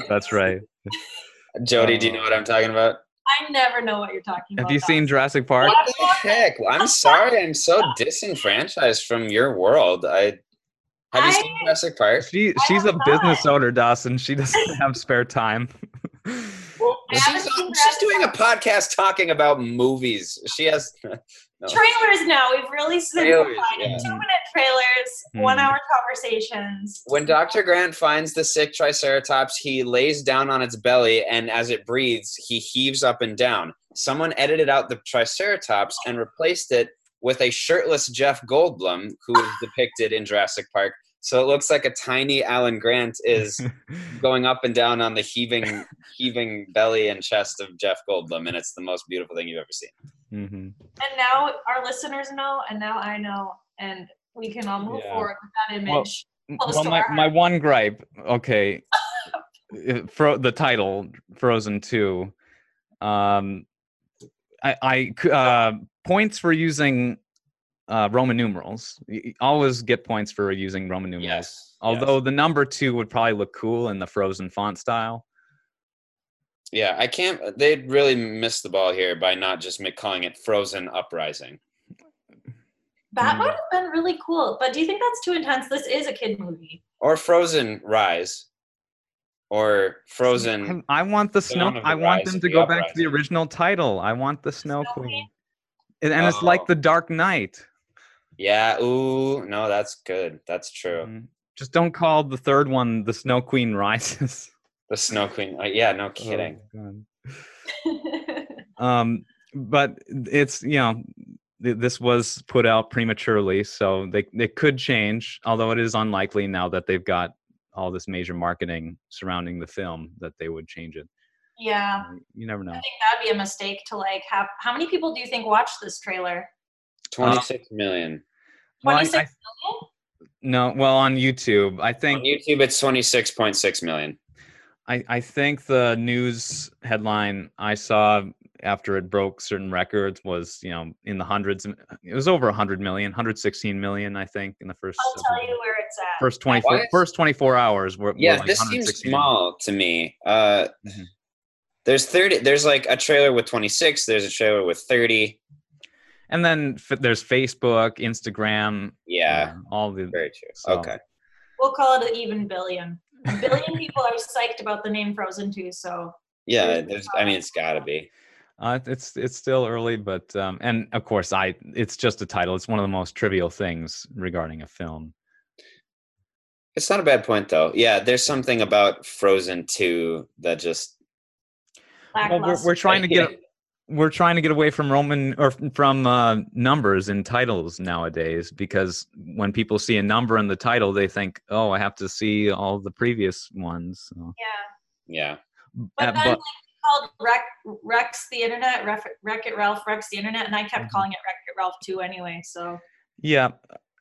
that's right. Jody, do you know what I'm talking about? I never know what you're talking Have about. Have you seen Jurassic Park? What the heck? I'm sorry, I'm so disenfranchised from your world. I have you I- seen Jurassic Park? She she's a have business owner, Dawson. She doesn't have spare time. Well, She's, on- she's doing a podcast talking about movies. She has no. trailers now. We've really simplified it. yeah. Two minute trailers, Mhm. one hour conversations. When Dr. Grant finds the sick Triceratops, he lays down on its belly, and as it breathes, he heaves up and down. Someone edited out the Triceratops and replaced it with a shirtless Jeff Goldblum, who is depicted in Jurassic Park. So it looks like a tiny Alan Grant is going up and down on the heaving, heaving belly and chest of Jeff Goldblum, and it's the most beautiful thing you've ever seen. hmm And now our listeners know, and now I know, and we can all move Yeah. forward with that image. Close well, my, my one gripe, okay, Fro- the title Frozen Two, um, I uh, points for using uh, Roman numerals. Y- y- always get points for using Roman numerals. Yes. Although the number two would probably look cool in the Frozen font style. Yeah, I can't. They really missed the ball here by not just ma- calling it Frozen Uprising. That would have been really cool. But do you think that's too intense? This is a kid movie. or Frozen Rise, or Frozen. I, I want the snow. The I want them of to the go back to the original title. I want the Snow Snow Queen, Queen? and, and it's like Oh. the Dark Knight. Yeah. Ooh, no, that's good. That's true. Mm. Just don't call the third one the Snow Queen Rises. The Snow Queen. uh, yeah, no Oh, kidding. God. um but it's you know th- this was put out prematurely so they they could change although it is unlikely now that they've got all this major marketing surrounding the film that they would change it yeah. You never know I think that'd be a mistake to like have. How many people do you think watched this trailer? Twenty-six million Well, I- 26 I- million? no well on youtube i On think YouTube, it's twenty-six point six million. I, I think the news headline I saw after it broke certain records was you know in the hundreds it was over 100 million 116 million I think in the 1st I'll tell you where it's at. first 24 What? first 24 hours were, were Yeah, like this seems small to me. Uh, Mhm. There's thirty. There's like a trailer with twenty-six. There's a trailer with thirty. And then f- there's Facebook Instagram Yeah, uh, all the very true. so- Okay. We'll call it an even billion. A billion people are psyched about the name Frozen 2, so Yeah, there's. I mean, it's got to be. Uh, it's it's still early, but um, and of course, I it's just a title. It's one of the most trivial things regarding a film. It's not a bad point though. Yeah, there's something about Frozen 2 that just Well, we're, we're trying to get we're trying to get away from Roman or from uh, numbers in titles nowadays because when people see a number in the title, they think, "Oh, I have to see all the previous ones." So, yeah. yeah. But uh, then but- like, called Wreck, Rex the Internet, Ref, Wreck It Ralph Rex the Internet, and I kept Mhm. calling it Wreck It Ralph too anyway, so Yeah.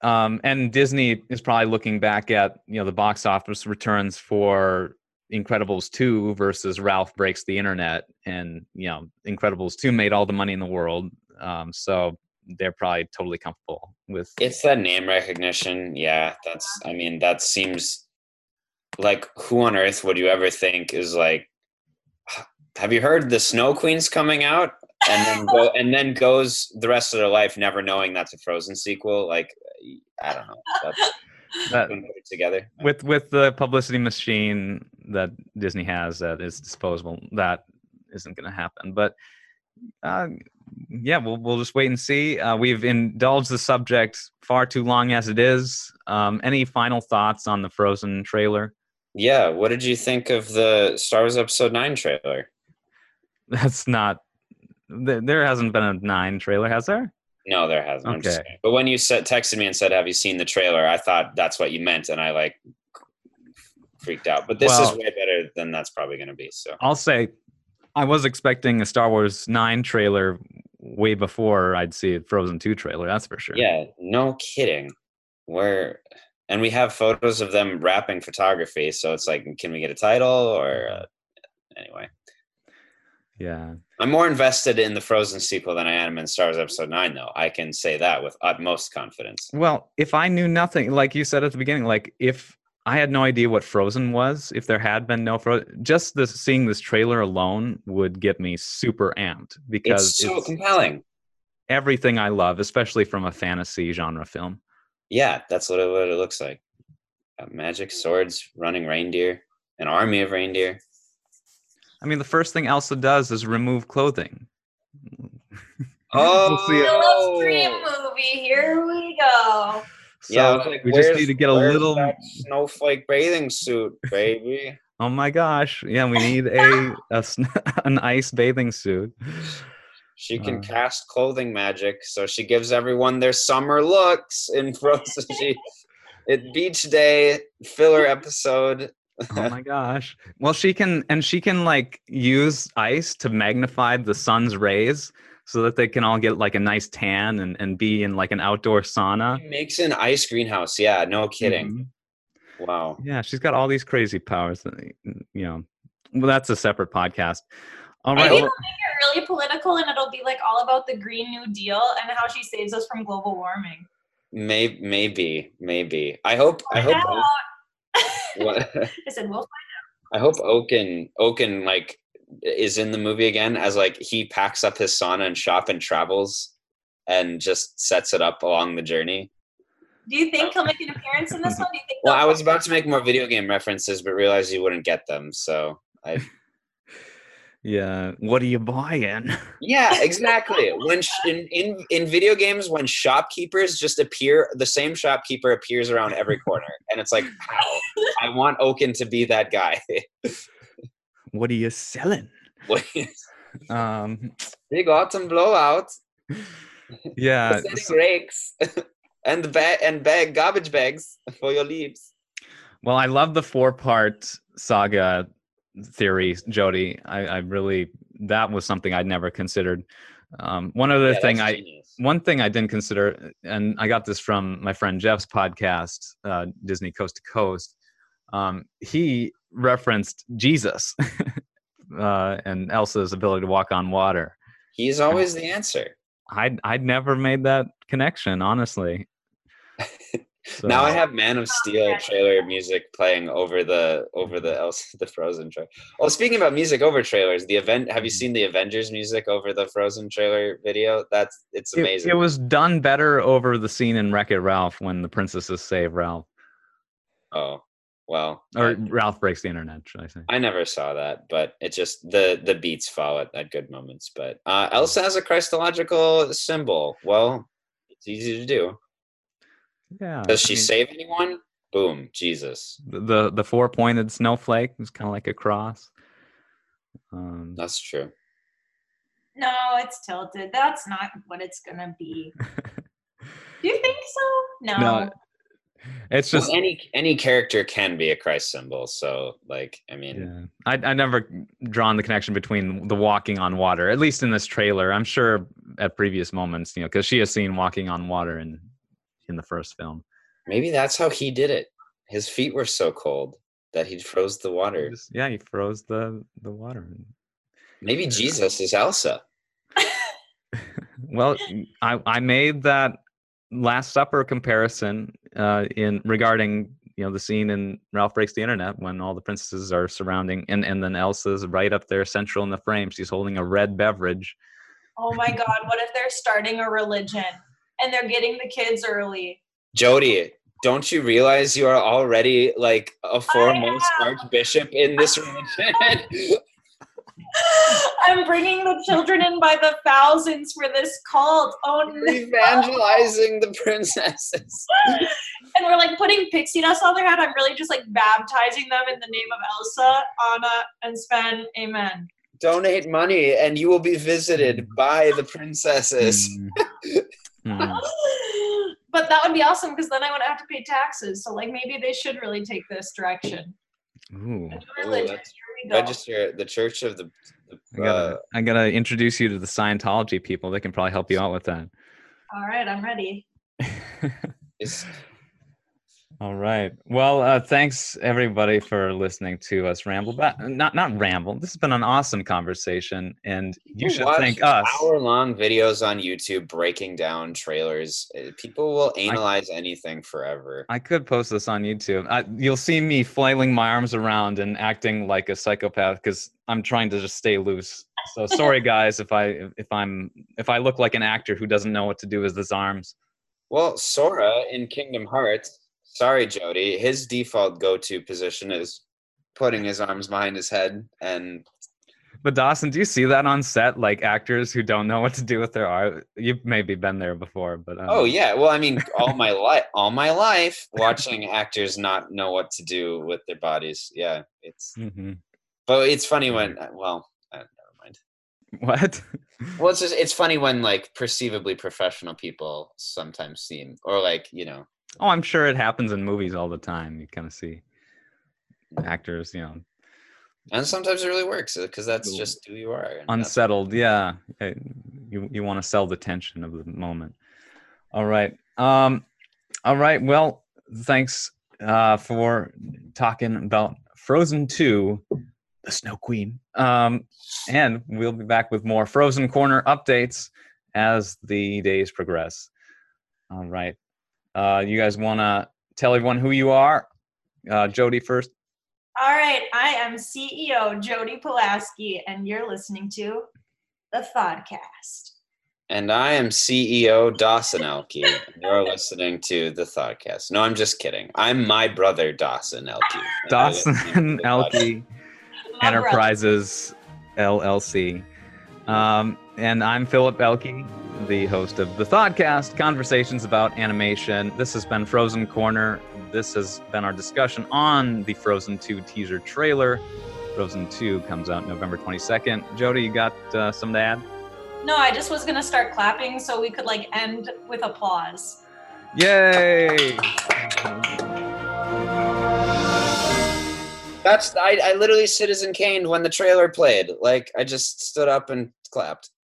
Um, and Disney is probably looking back at you know the box office returns for Incredibles 2 versus Ralph Breaks the Internet, and you know Incredibles 2 made all the money in the world, um, so they're probably totally comfortable with. It's that name recognition. Yeah, that's. I mean, that seems like who on earth would you ever think is like? Have you heard the Snow Queen's coming out? And then go and then goes the rest of their life never knowing that's a Frozen sequel. Like, I don't know. That's that, together. with with the publicity machine that Disney has that is disposable, that isn't going to happen. But uh, yeah, we'll we'll just wait and see. Uh, we've indulged the subject far too long as it is. Um, any final thoughts on the Frozen trailer? Yeah. What did you think of the Star Wars Episode Nine trailer? That's not. th- There hasn't been a nine trailer, has there? No, there hasn't. Okay. But when you said texted me and said, "Have you seen the trailer?" I thought that's what you meant, and I like freaked out. But this is way better than that's probably going to be. So I'll say, I was expecting a Star Wars nine trailer way before I'd see a Frozen two trailer. That's for sure. yeah, no kidding. Where and we have photos of them wrapping photography. So it's like, can we get a title or uh, anyway? Yeah. I'm more invested in the Frozen sequel than I am in Star Wars Episode Nine, though. I can say that with utmost confidence. Well, if I knew nothing, like you said at the beginning, like if I had no idea what Frozen was, if there had been no Frozen, just this seeing this trailer alone would get me super amped because It's so it's compelling. everything I love, especially from a fantasy genre film. Yeah, that's what it, what it looks like. Got magic swords, running reindeer, an army of reindeer. I mean, the first thing Elsa does is remove clothing. Oh, We'll see it. The Love Scream movie, here we go. Yeah. So was like, we just need to get a little. snowflake bathing suit, baby. Oh my gosh! Yeah, we need a, a an ice bathing suit. She can Uh. cast clothing magic, so she gives everyone their summer looks in Frozen. she, it beach day filler episode. oh my gosh well she can and she can like use ice to magnify the sun's rays so that they can all get like a nice tan and, and be in like an outdoor sauna She makes an ice greenhouse. Yeah, no kidding. Mhm. Wow. Yeah, she's got all these crazy powers. That, you know, well, that's a separate podcast. All right. Maybe well- it'll make it really political and it'll be like all about the Green New Deal and how she saves us from global warming. Maybe, maybe, maybe. I hope. I hope. out. What, I said, we'll find out. I hope Oaken Oaken like is in the movie again as like he packs up his sauna and shop and travels and just sets it up along the journey. Do you think he'll make an appearance in this one? Do you think? Well, I was about to make more video game references, but realized you wouldn't get them. So I yeah. What are you buying? Yeah, exactly. when sh- in, in in video games, when shopkeepers just appear, the same shopkeeper appears around every corner, and it's like, how? I want Oaken to be that guy. What are you selling? Big Um. autumn blowout, Yeah. rakes, and bag and bag garbage bags for your leaves. Well, I love the four part saga theory, Jody. I, I really that was something I'd never considered. Um, one other Yeah, thing I genius. one thing I didn't consider, and I got this from my friend Jeff's podcast, uh, Disney Coast to Coast. Um, he referenced Jesus uh, and Elsa's ability to walk on water. He's always the answer. I'd I'd never made that connection, honestly. So- Now I have Man of Steel trailer music playing over the over the Elsa the Frozen trailer. Well, speaking about music over trailers, the event. Have you Mm-hmm. seen the Avengers music over the Frozen trailer video? That's it's It- amazing. It, was done better over the scene in Wreck It Ralph when the princesses save Ralph, oh well, or I, Ralph breaks the internet, should I say? I never saw that, but it just the the beats fall at, at good moments. But uh, Elsa has a Christological symbol. Well, it's easy to do. Yeah. Does I she mean, save anyone? Boom, Jesus. the the four pointed snowflake was kind of like a cross? Um, That's true. No, it's tilted. That's not what it's gonna be. Do you think so? No. No, it's Well, just any any character can be a Christ symbol. So, like, I mean, yeah. I I never drawn the connection between the walking on water, at least in this trailer. I'm sure at previous moments, you know, because she has seen walking on water in in the first film. maybe that's how he did it. His feet were so cold that he froze the water. yeah, he froze the the water. Maybe Jesus is Elsa. Well, I I made that Last Supper comparison uh, in regarding you know the scene in Ralph Breaks the Internet when all the princesses are surrounding and and then Elsa's right up there central in the frame. She's holding a red beverage. Oh my God! What if they're starting a religion and they're getting the kids early? Jody, don't you realize you are already like a foremost archbishop in this religion? I'm bringing the children in by the thousands for this cult. Oh no! Evangelizing the princesses. And we're like putting pixie dust on their head. I'm really just like baptizing them in the name of Elsa, Anna, and Sven. Amen. Donate money and you will be visited by the princesses. Mm. Mm. but that would be awesome because then I wouldn't have to pay taxes. So like maybe they should really take this direction. Ooh. A new Ooh, religion. that's- Here we go. Register the Church of the. I the gotta, uh, I gotta introduce you to the Scientology people. They can probably help you out with that. All right, I'm ready. is- All right. Well, uh, thanks everybody for listening to us ramble. But not not ramble. This has been an awesome conversation, and you should watch thank us. Hour-long videos on YouTube breaking down trailers. Uh, People will analyze anything forever. I could post this on YouTube. I, you'll see me flailing my arms around and acting like a psychopath because I'm trying to just stay loose. So sorry, guys, if I if I'm if I look like an actor who doesn't know what to do with his arms. Well, Sora in Kingdom Hearts. Sorry, Jody. His default go-to position is putting his arms behind his head, and But Dawson, do you see that on set? Like actors who don't know what to do with their art. You've maybe been there before, but um, oh yeah. Well, I mean, all my life, all my life, watching actors not know what to do with their bodies. Yeah, it's. mhm. But it's funny when. Well, uh, never mind. What? Well, it's just it's funny when like perceivably professional people sometimes seem, or like you know, Oh, I'm sure it happens in movies all the time. You kind of see actors, you know, and sometimes it really works because that's just who you are. unsettled. Yeah, Uh, you you want to sell the tension of the moment. All right. Um. All right. Well, thanks uh, for talking about Frozen 2, The Snow Queen. Um, and we'll be back with more Frozen Corner updates as the days progress. All right. Uh, you guys want to tell everyone who you are? Uh, Jody first. All right, I am CEO Jody Pulaski, and you're listening to the Thoughtcast. And I am CEO Dawson Elke. You're listening to the Thoughtcast. No, I'm just kidding. I'm my brother Dawson Elke. and I listen to Dawson the Elke My brother. Enterprises LLC. Um, and I'm Philip Elke, the host of the Thoughtcast, conversations about animation. This has been Frozen Corner. This has been our discussion on the Frozen 2 teaser trailer. Frozen 2 comes out November 22nd. Jody, you got uh, some to add? No, I just was gonna start clapping so we could like end with applause. Yay! That's I, I literally Citizen Kane when the trailer played. Like I just stood up and clapped.